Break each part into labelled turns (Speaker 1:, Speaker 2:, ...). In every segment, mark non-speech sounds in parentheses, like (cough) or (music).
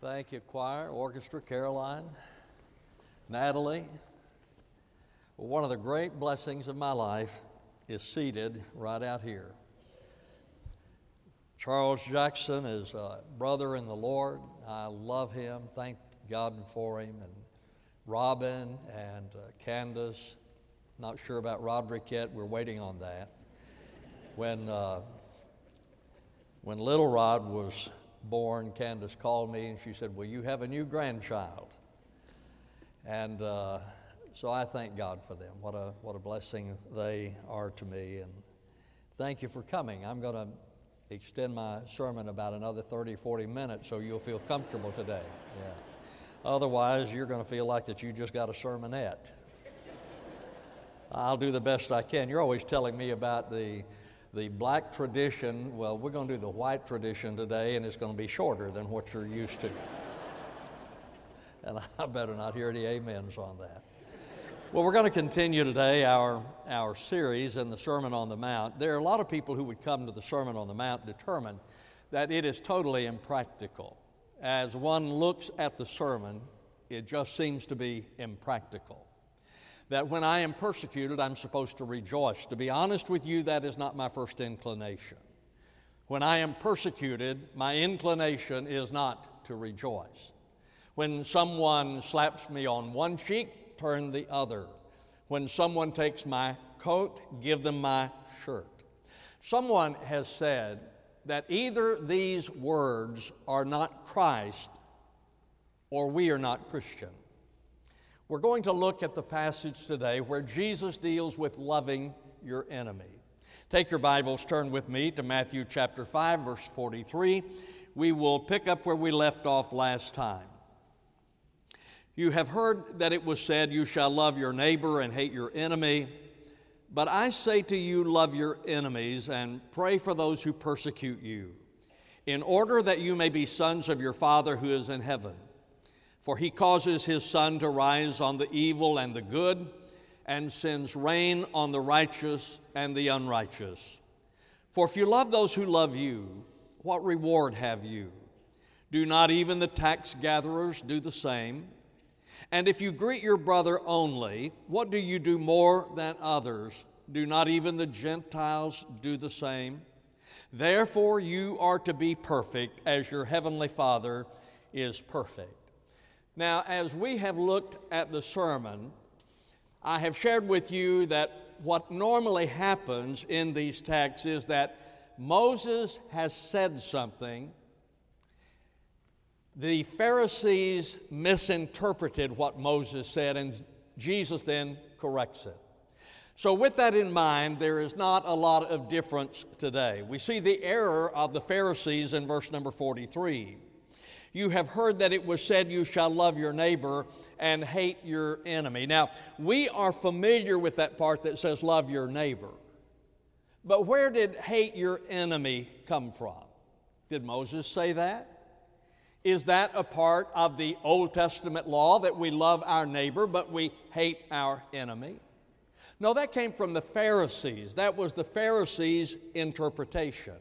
Speaker 1: Thank you, choir, orchestra, Caroline, Natalie. Well, one of the great blessings of my life is seated right out here. Charles Jackson is a brother in the Lord. I love him. Thank God for him. And Robin and uh, Candace. Not sure about Roderick yet. We're waiting on that. When, uh, when little Rod was born, Candace called me and she said, Will you have a new grandchild? And uh, so I thank God for them. What a, what a blessing they are to me. And thank you for coming. I'm going to extend my sermon about another 30, 40 minutes so you'll feel comfortable today. Yeah. Otherwise, you're going to feel like that you just got a sermonette. I'll do the best I can. You're always telling me about the the black tradition, well, we're going to do the white tradition today, and it's going to be shorter than what you're used to. (laughs) and I better not hear any amens on that. Well, we're going to continue today our, our series in the Sermon on the Mount. There are a lot of people who would come to the Sermon on the Mount determined that it is totally impractical. As one looks at the sermon, it just seems to be impractical that when I am persecuted, I'm supposed to rejoice. To be honest with you, that is not my first inclination. When I am persecuted, my inclination is not to rejoice. When someone slaps me on one cheek, turn the other. When someone takes my coat, give them my shirt. Someone has said that either these words are not Christ or we are not Christian. We're going to look at the passage today where Jesus deals with loving your enemy. Take your Bibles, turn with me to Matthew chapter 5, verse 43. We will pick up where we left off last time. You have heard that it was said, You shall love your neighbor and hate your enemy. But I say to you, love your enemies and pray for those who persecute you, in order that you may be sons of your Father who is in heaven. For he causes his sun to rise on the evil and the good, and sends rain on the righteous and the unrighteous. For if you love those who love you, what reward have you? Do not even the tax gatherers do the same? And if you greet your brother only, what do you do more than others? Do not even the Gentiles do the same? Therefore, you are to be perfect as your heavenly Father is perfect. Now, as we have looked at the sermon, I have shared with you that what normally happens in these texts is that Moses has said something. The Pharisees misinterpreted what Moses said, and Jesus then corrects it. So, with that in mind, there is not a lot of difference today. We see the error of the Pharisees in verse number 43. You have heard that it was said, You shall love your neighbor and hate your enemy. Now, we are familiar with that part that says, Love your neighbor. But where did hate your enemy come from? Did Moses say that? Is that a part of the Old Testament law that we love our neighbor but we hate our enemy? No, that came from the Pharisees. That was the Pharisees' interpretation.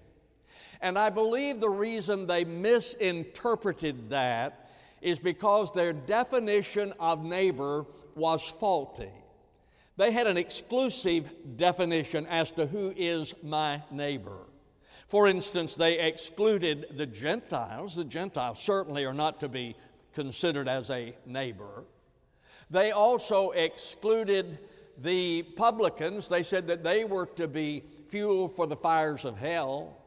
Speaker 1: And I believe the reason they misinterpreted that is because their definition of neighbor was faulty. They had an exclusive definition as to who is my neighbor. For instance, they excluded the Gentiles. The Gentiles certainly are not to be considered as a neighbor. They also excluded the publicans. They said that they were to be fuel for the fires of hell.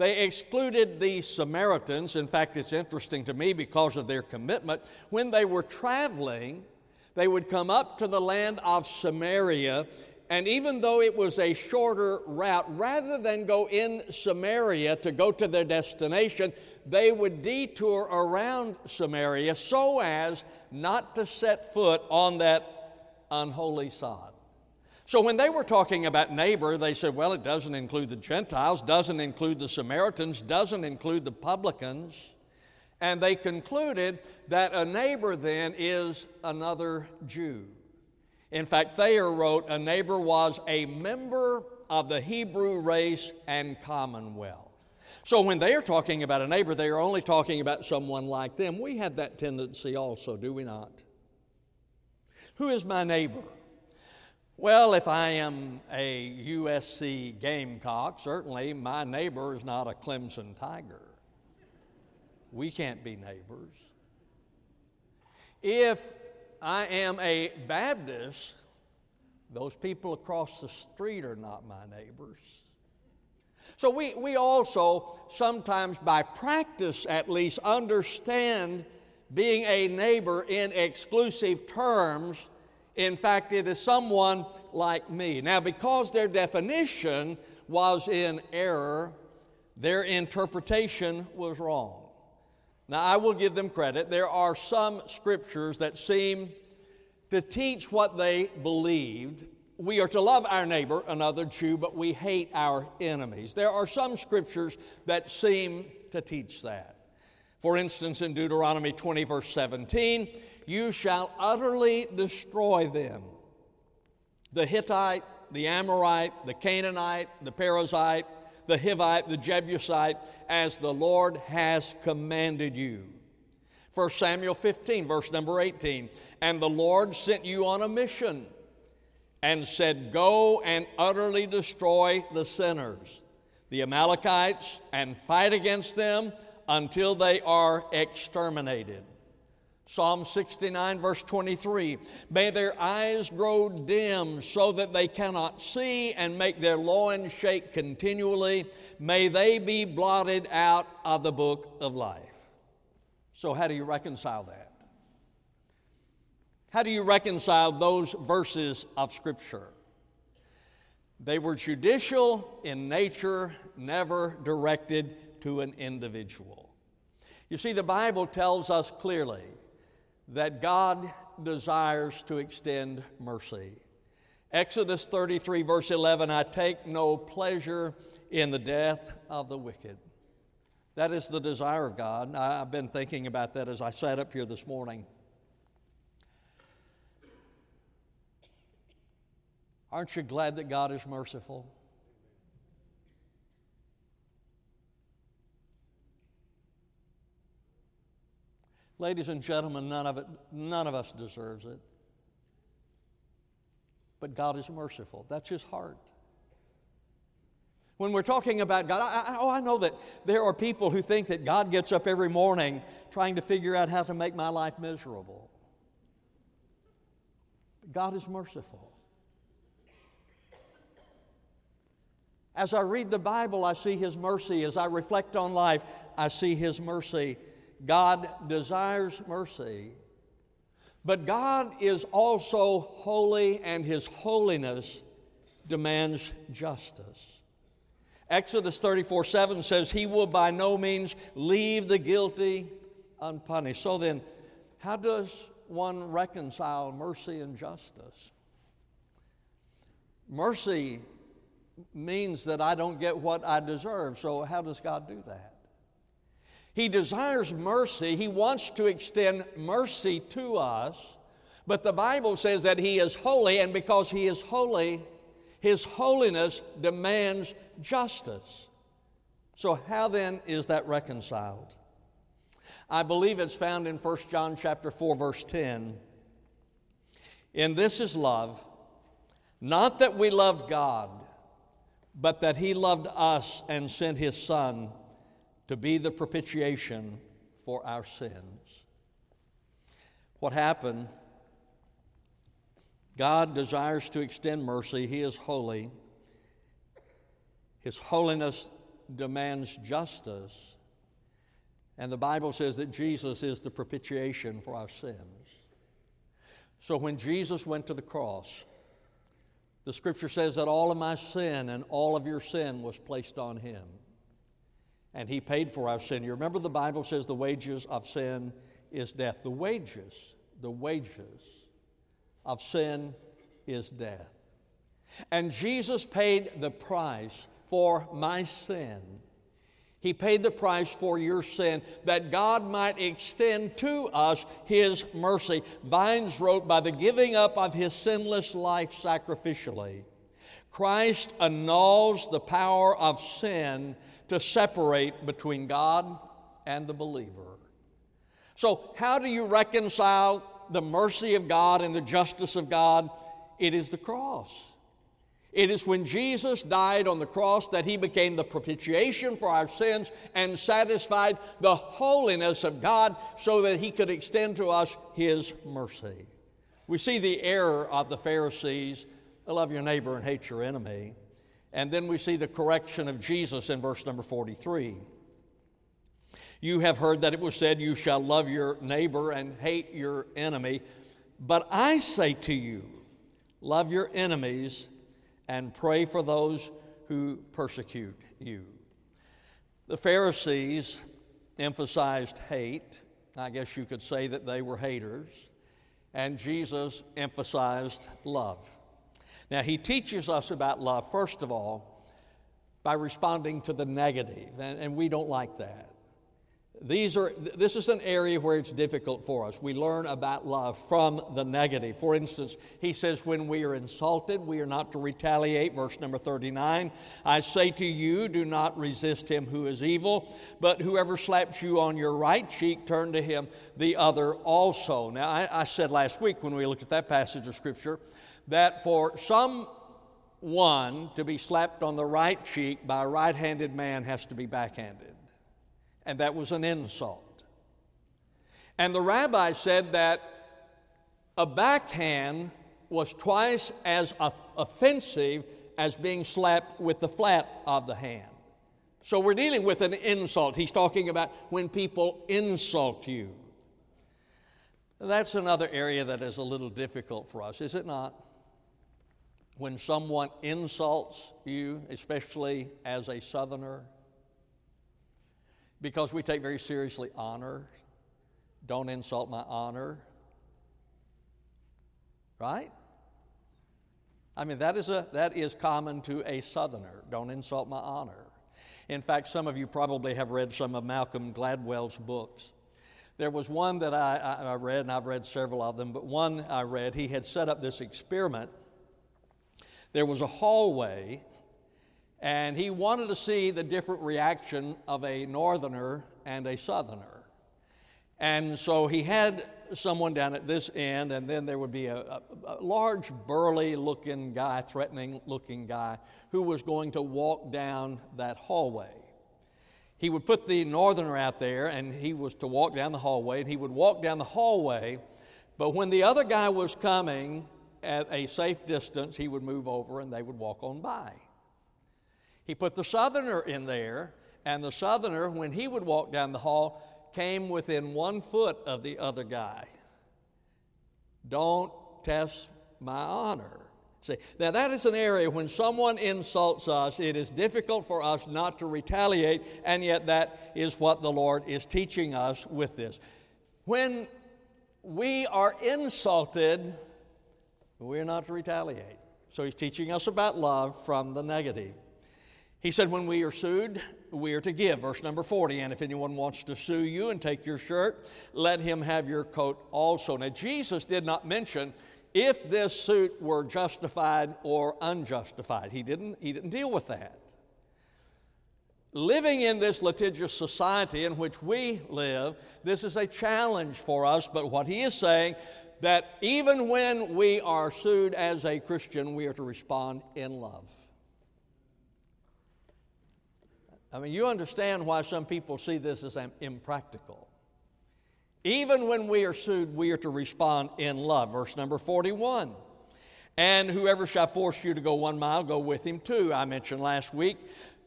Speaker 1: They excluded the Samaritans. In fact, it's interesting to me because of their commitment. When they were traveling, they would come up to the land of Samaria, and even though it was a shorter route, rather than go in Samaria to go to their destination, they would detour around Samaria so as not to set foot on that unholy sod. So when they were talking about neighbor, they said, well, it doesn't include the Gentiles, doesn't include the Samaritans, doesn't include the publicans. And they concluded that a neighbor then is another Jew. In fact, Thayer wrote, a neighbor was a member of the Hebrew race and commonwealth. So when they are talking about a neighbor, they are only talking about someone like them. We have that tendency also, do we not? Who is my neighbor? Well, if I am a USC Gamecock, certainly my neighbor is not a Clemson Tiger. We can't be neighbors. If I am a Baptist, those people across the street are not my neighbors. So we, we also sometimes, by practice at least, understand being a neighbor in exclusive terms. In fact, it is someone like me. Now, because their definition was in error, their interpretation was wrong. Now, I will give them credit. There are some scriptures that seem to teach what they believed we are to love our neighbor, another Jew, but we hate our enemies. There are some scriptures that seem to teach that. For instance, in Deuteronomy 20, verse 17, you shall utterly destroy them the Hittite, the Amorite, the Canaanite, the Perizzite, the Hivite, the Jebusite, as the Lord has commanded you. 1 Samuel 15, verse number 18, and the Lord sent you on a mission and said, Go and utterly destroy the sinners, the Amalekites, and fight against them until they are exterminated. Psalm 69, verse 23 May their eyes grow dim so that they cannot see, and make their loins shake continually. May they be blotted out of the book of life. So, how do you reconcile that? How do you reconcile those verses of Scripture? They were judicial in nature, never directed to an individual. You see, the Bible tells us clearly that God desires to extend mercy. Exodus 33, verse 11 I take no pleasure in the death of the wicked. That is the desire of God. I've been thinking about that as I sat up here this morning. Aren't you glad that God is merciful? Ladies and gentlemen, none of, it, none of us deserves it. But God is merciful. That's His heart. When we're talking about God, I, I, oh, I know that there are people who think that God gets up every morning trying to figure out how to make my life miserable. God is merciful. As I read the Bible, I see His mercy. As I reflect on life, I see His mercy. God desires mercy. But God is also holy, and His holiness demands justice. Exodus 34 7 says, He will by no means leave the guilty unpunished. So then, how does one reconcile mercy and justice? Mercy means that I don't get what I deserve. So, how does God do that? He desires mercy, He wants to extend mercy to us, but the Bible says that He is holy, and because He is holy, His holiness demands justice. So, how then is that reconciled? I believe it's found in 1 John chapter 4 verse 10. And this is love, not that we loved God, but that he loved us and sent his Son to be the propitiation for our sins. What happened? God desires to extend mercy. He is holy. His holiness demands justice. And the Bible says that Jesus is the propitiation for our sins. So when Jesus went to the cross, the scripture says that all of my sin and all of your sin was placed on him. And he paid for our sin. You remember the Bible says the wages of sin is death. The wages, the wages of sin is death. And Jesus paid the price for my sin he paid the price for your sin that God might extend to us His mercy. Vines wrote, by the giving up of His sinless life sacrificially, Christ annuls the power of sin to separate between God and the believer. So, how do you reconcile the mercy of God and the justice of God? It is the cross. It is when Jesus died on the cross that he became the propitiation for our sins and satisfied the holiness of God so that he could extend to us his mercy. We see the error of the Pharisees love your neighbor and hate your enemy. And then we see the correction of Jesus in verse number 43. You have heard that it was said, You shall love your neighbor and hate your enemy. But I say to you, love your enemies and pray for those who persecute you. The Pharisees emphasized hate. I guess you could say that they were haters. And Jesus emphasized love. Now, he teaches us about love, first of all, by responding to the negative, and, and we don't like that. These are, this is an area where it's difficult for us. We learn about love from the negative. For instance, he says, When we are insulted, we are not to retaliate. Verse number 39 I say to you, do not resist him who is evil, but whoever slaps you on your right cheek, turn to him the other also. Now, I, I said last week when we looked at that passage of Scripture that for someone to be slapped on the right cheek by a right handed man has to be backhanded and that was an insult. And the rabbi said that a backhand was twice as offensive as being slapped with the flat of the hand. So we're dealing with an insult. He's talking about when people insult you. That's another area that is a little difficult for us, is it not? When someone insults you, especially as a southerner, because we take very seriously honor. Don't insult my honor. Right? I mean, that is, a, that is common to a Southerner. Don't insult my honor. In fact, some of you probably have read some of Malcolm Gladwell's books. There was one that I, I, read, and I've read several of them, but one I read, he had set up this experiment. There was a hallway and he wanted to see the different reaction of a northerner and a southerner. And so he had someone down at this end, and then there would be a, a, a large, burly looking guy, threatening looking guy, who was going to walk down that hallway. He would put the northerner out there, and he was to walk down the hallway, and he would walk down the hallway. But when the other guy was coming at a safe distance, he would move over and they would walk on by. He put the southerner in there, and the southerner, when he would walk down the hall, came within one foot of the other guy. Don't test my honor. See, now that is an area when someone insults us, it is difficult for us not to retaliate, and yet that is what the Lord is teaching us with this. When we are insulted, we're not to retaliate. So he's teaching us about love from the negative. He said, When we are sued, we are to give. Verse number 40. And if anyone wants to sue you and take your shirt, let him have your coat also. Now, Jesus did not mention if this suit were justified or unjustified. He didn't, he didn't deal with that. Living in this litigious society in which we live, this is a challenge for us, but what he is saying that even when we are sued as a Christian, we are to respond in love. I mean, you understand why some people see this as impractical. Even when we are sued, we are to respond in love. Verse number 41. And whoever shall force you to go one mile, go with him too. I mentioned last week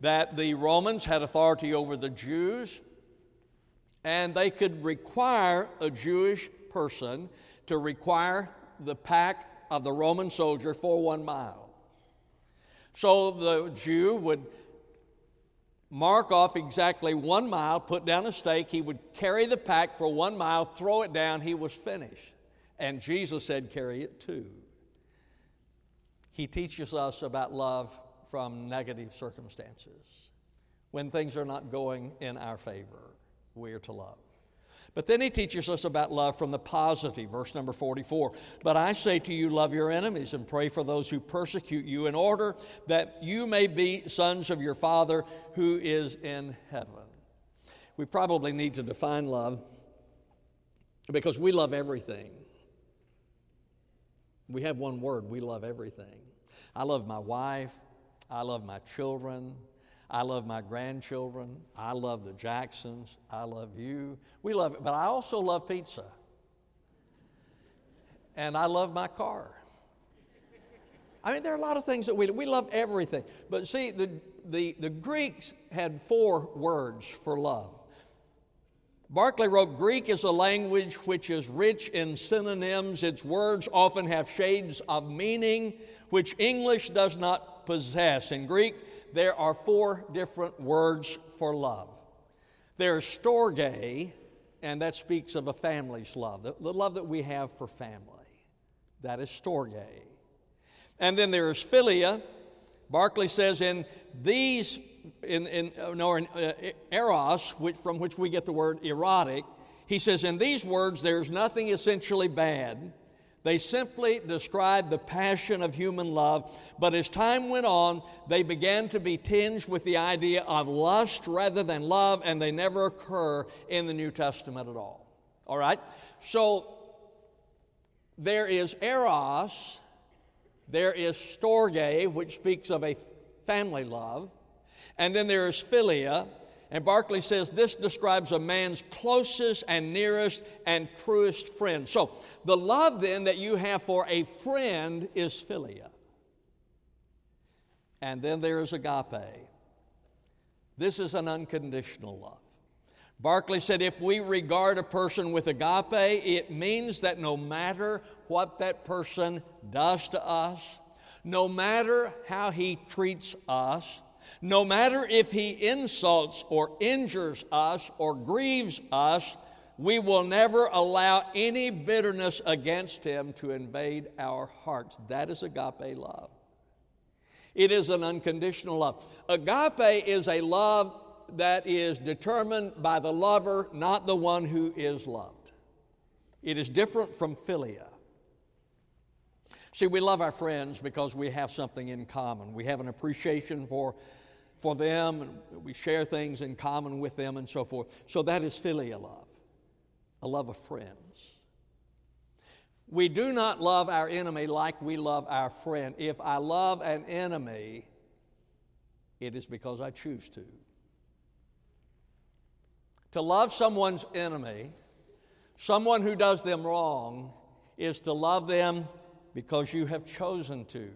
Speaker 1: that the Romans had authority over the Jews, and they could require a Jewish person to require the pack of the Roman soldier for one mile. So the Jew would mark off exactly one mile, put down a stake. He would carry the pack for one mile, throw it down, he was finished. And Jesus said, Carry it too. He teaches us about love from negative circumstances. When things are not going in our favor, we are to love. But then he teaches us about love from the positive, verse number 44. But I say to you, love your enemies and pray for those who persecute you, in order that you may be sons of your Father who is in heaven. We probably need to define love because we love everything. We have one word we love everything. I love my wife, I love my children, I love my grandchildren. I love the Jacksons. I love you. We love it. But I also love pizza. And I love my car. I mean, there are a lot of things that we, we love everything. But see, the, the, the Greeks had four words for love. Barclay wrote Greek is a language which is rich in synonyms. Its words often have shades of meaning which English does not possess. In Greek, there are four different words for love. There's storge, and that speaks of a family's love, the, the love that we have for family. That is storge. And then there is philia. Barclay says in these, in, in, no, in uh, eros, which, from which we get the word erotic, he says in these words there's nothing essentially bad they simply described the passion of human love, but as time went on, they began to be tinged with the idea of lust rather than love, and they never occur in the New Testament at all. All right? So there is eros, there is storge, which speaks of a family love, and then there is philia, and Barclay says this describes a man's closest and nearest and truest friend. So, the love then that you have for a friend is philia. And then there is agape. This is an unconditional love. Barclay said if we regard a person with agape, it means that no matter what that person does to us, no matter how he treats us, no matter if he insults or injures us or grieves us, we will never allow any bitterness against him to invade our hearts. That is agape love. It is an unconditional love. Agape is a love that is determined by the lover, not the one who is loved. It is different from philia. See, we love our friends because we have something in common. We have an appreciation for for them, we share things in common with them, and so forth. So that is filial love, a love of friends. We do not love our enemy like we love our friend. If I love an enemy, it is because I choose to. To love someone's enemy, someone who does them wrong, is to love them because you have chosen to.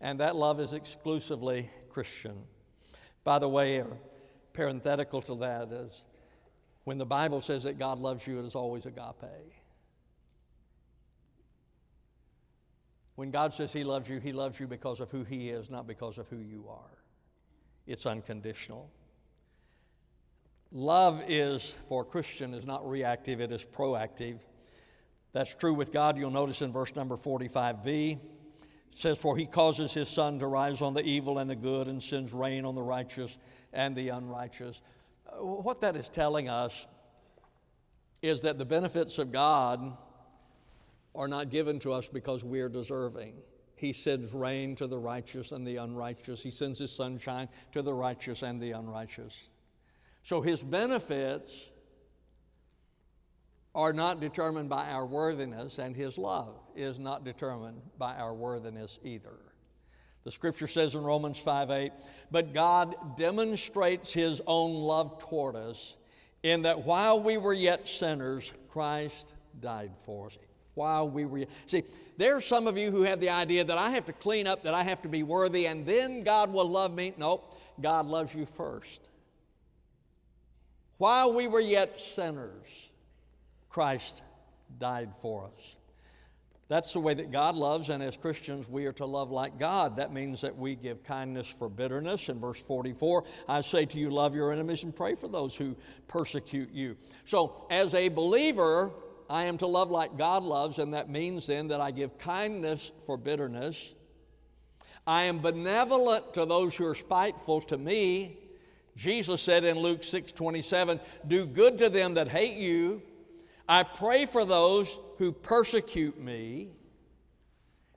Speaker 1: And that love is exclusively Christian. By the way, or parenthetical to that is when the Bible says that God loves you, it is always agape. When God says He loves you, He loves you because of who He is, not because of who you are. It's unconditional. Love is, for a Christian, is not reactive, it is proactive. That's true with God. You'll notice in verse number 45b says, For he causes his sun to rise on the evil and the good and sends rain on the righteous and the unrighteous. Uh, what that is telling us is that the benefits of God are not given to us because we're deserving. He sends rain to the righteous and the unrighteous. He sends his sunshine to the righteous and the unrighteous. So his benefits are not determined by our worthiness, and His love is not determined by our worthiness either. The scripture says in Romans 5 8, but God demonstrates His own love toward us in that while we were yet sinners, Christ died for us. While we were, see, there are some of you who have the idea that I have to clean up, that I have to be worthy, and then God will love me. Nope, God loves you first. While we were yet sinners, Christ died for us. That's the way that God loves, and as Christians, we are to love like God. That means that we give kindness for bitterness. In verse 44, I say to you, love your enemies and pray for those who persecute you. So, as a believer, I am to love like God loves, and that means then that I give kindness for bitterness. I am benevolent to those who are spiteful to me, Jesus said in Luke 6 27, Do good to them that hate you. I pray for those who persecute me.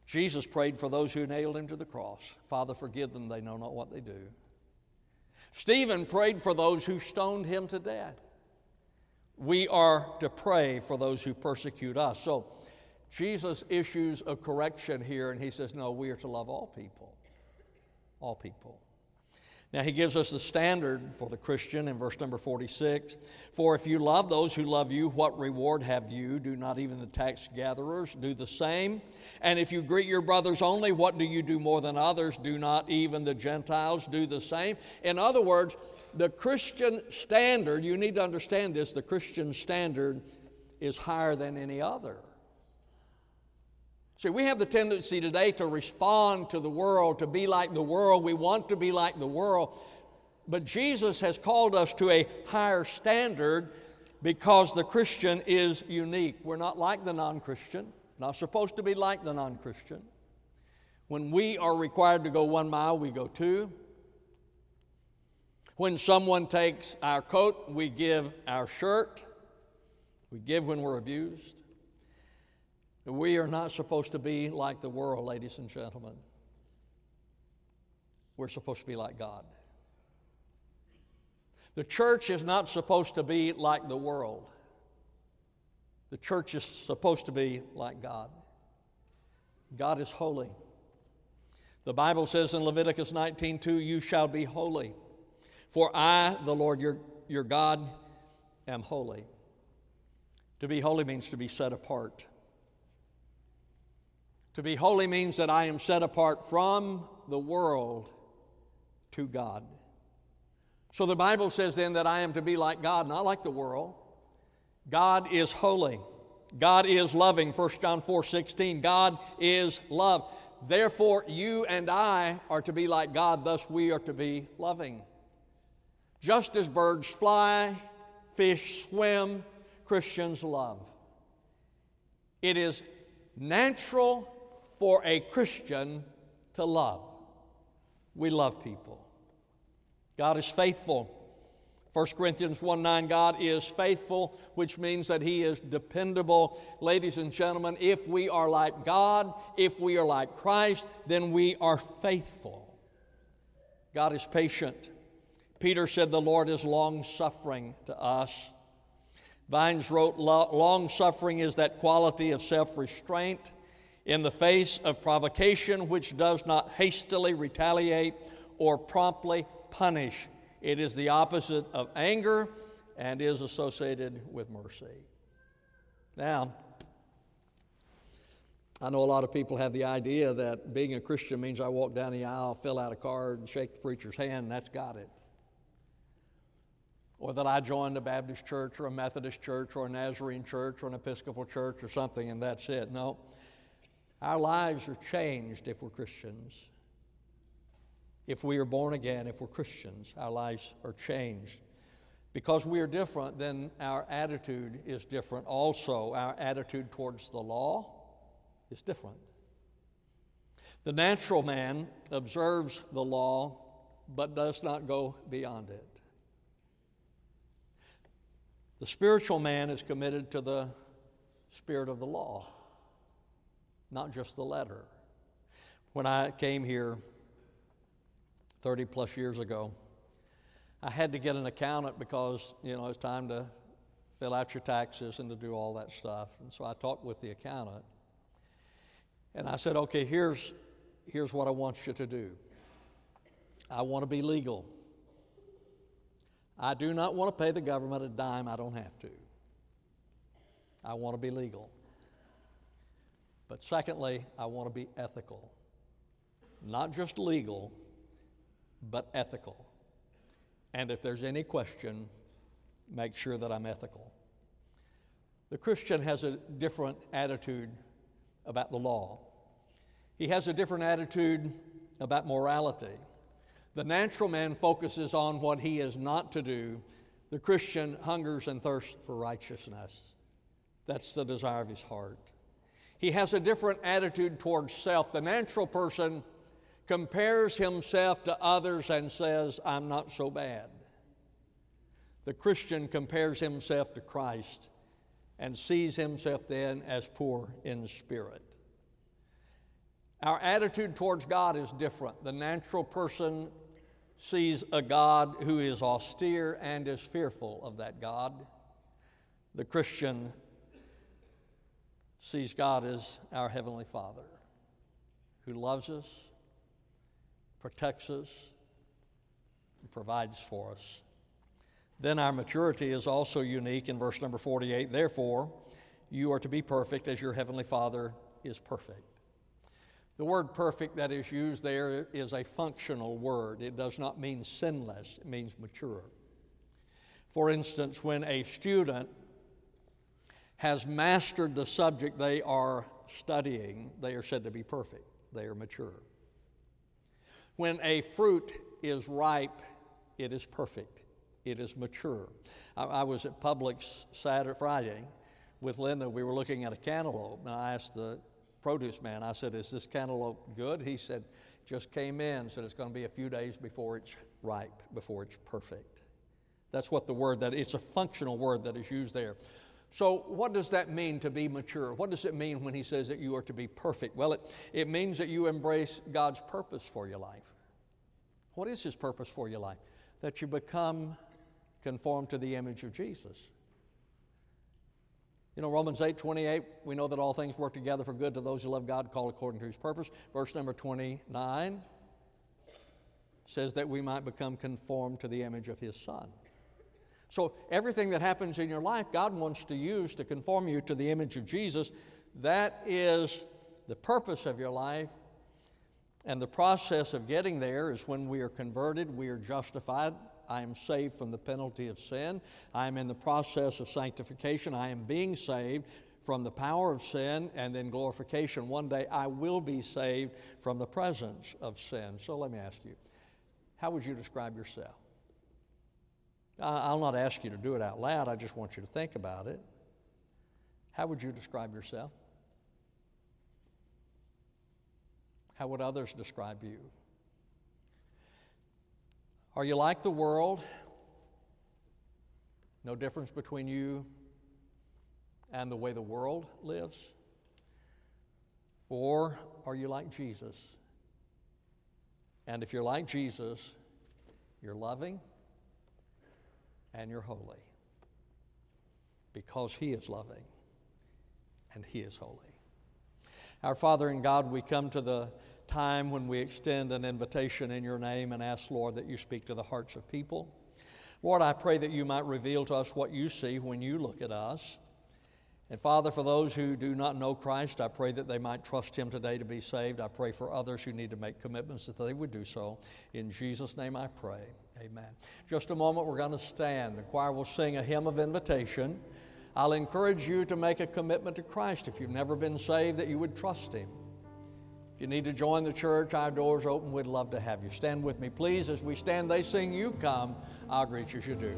Speaker 1: Jesus prayed for those who nailed him to the cross. Father, forgive them, they know not what they do. Stephen prayed for those who stoned him to death. We are to pray for those who persecute us. So Jesus issues a correction here and he says, No, we are to love all people. All people. Now, he gives us the standard for the Christian in verse number 46. For if you love those who love you, what reward have you? Do not even the tax gatherers do the same? And if you greet your brothers only, what do you do more than others? Do not even the Gentiles do the same? In other words, the Christian standard, you need to understand this, the Christian standard is higher than any other. See, we have the tendency today to respond to the world, to be like the world. We want to be like the world. But Jesus has called us to a higher standard because the Christian is unique. We're not like the non Christian, not supposed to be like the non Christian. When we are required to go one mile, we go two. When someone takes our coat, we give our shirt. We give when we're abused. We are not supposed to be like the world, ladies and gentlemen. We're supposed to be like God. The church is not supposed to be like the world. The church is supposed to be like God. God is holy. The Bible says in Leviticus 19:2, "You shall be holy, for I, the Lord your, your God, am holy." To be holy means to be set apart. To be holy means that I am set apart from the world to God. So the Bible says then that I am to be like God, not like the world. God is holy. God is loving. 1 John 4 16. God is love. Therefore, you and I are to be like God, thus, we are to be loving. Just as birds fly, fish swim, Christians love. It is natural for a Christian to love. We love people. God is faithful. 1 Corinthians 1 9, God is faithful, which means that He is dependable. Ladies and gentlemen, if we are like God, if we are like Christ, then we are faithful. God is patient. Peter said, The Lord is long suffering to us. Vines wrote, Long suffering is that quality of self restraint in the face of provocation which does not hastily retaliate or promptly punish. It is the opposite of anger and is associated with mercy. Now, I know a lot of people have the idea that being a Christian means I walk down the aisle, fill out a card, and shake the preacher's hand, and that's got it. Or that I joined a Baptist church or a Methodist church or a Nazarene church or an Episcopal church or something, and that's it. No. Our lives are changed if we're Christians. If we are born again, if we're Christians, our lives are changed. Because we are different, then our attitude is different. Also, our attitude towards the law is different. The natural man observes the law but does not go beyond it. The spiritual man is committed to the spirit of the law not just the letter. When I came here 30 plus years ago, I had to get an accountant because, you know, it's time to fill out your taxes and to do all that stuff. And so I talked with the accountant. And I said, okay, here's, here's what I want you to do I want to be legal. I do not want to pay the government a dime I don't have to. I want to be legal. But secondly, I want to be ethical. Not just legal, but ethical. And if there's any question, make sure that I'm ethical. The Christian has a different attitude about the law, he has a different attitude about morality. The natural man focuses on what he is not to do. The Christian hungers and thirsts for righteousness. That's the desire of his heart. He has a different attitude towards self. The natural person compares himself to others and says, I'm not so bad. The Christian compares himself to Christ and sees himself then as poor in spirit. Our attitude towards God is different. The natural person sees a God who is austere and is fearful of that God. The Christian sees God as our Heavenly Father who loves us, protects us, and provides for us. Then our maturity is also unique in verse number 48. Therefore, you are to be perfect as your Heavenly Father is perfect. The word perfect that is used there is a functional word. It does not mean sinless, it means mature. For instance, when a student has mastered the subject they are studying, they are said to be perfect, they are mature. When a fruit is ripe, it is perfect, it is mature. I, I was at Publix Saturday, Friday with Linda. We were looking at a cantaloupe, and I asked the produce man, I said, Is this cantaloupe good? He said, Just came in, said it's going to be a few days before it's ripe, before it's perfect. That's what the word that it's a functional word that is used there. So, what does that mean to be mature? What does it mean when he says that you are to be perfect? Well, it, it means that you embrace God's purpose for your life. What is his purpose for your life? That you become conformed to the image of Jesus. You know, Romans 8 28, we know that all things work together for good to those who love God, called according to his purpose. Verse number 29 says that we might become conformed to the image of his Son. So, everything that happens in your life, God wants to use to conform you to the image of Jesus. That is the purpose of your life. And the process of getting there is when we are converted, we are justified. I am saved from the penalty of sin. I am in the process of sanctification. I am being saved from the power of sin and then glorification. One day I will be saved from the presence of sin. So let me ask you how would you describe yourself? I'll not ask you to do it out loud, I just want you to think about it. How would you describe yourself? How would others describe you? Are you like the world? No difference between you and the way the world lives? Or are you like Jesus? And if you're like Jesus, you're loving and you're holy because He is loving and He is holy. Our Father in God, we come to the time when we extend an invitation in your name and ask, Lord, that you speak to the hearts of people. Lord, I pray that you might reveal to us what you see when you look at us. And Father, for those who do not know Christ, I pray that they might trust Him today to be saved. I pray for others who need to make commitments that they would do so. In Jesus' name I pray. Amen. Just a moment, we're going to stand. The choir will sing a hymn of invitation. I'll encourage you to make a commitment to Christ. If you've never been saved, that you would trust Him. If you need to join the church, our doors open. We'd love to have you. Stand with me, please. As we stand, they sing, You Come. I'll greet you as you do.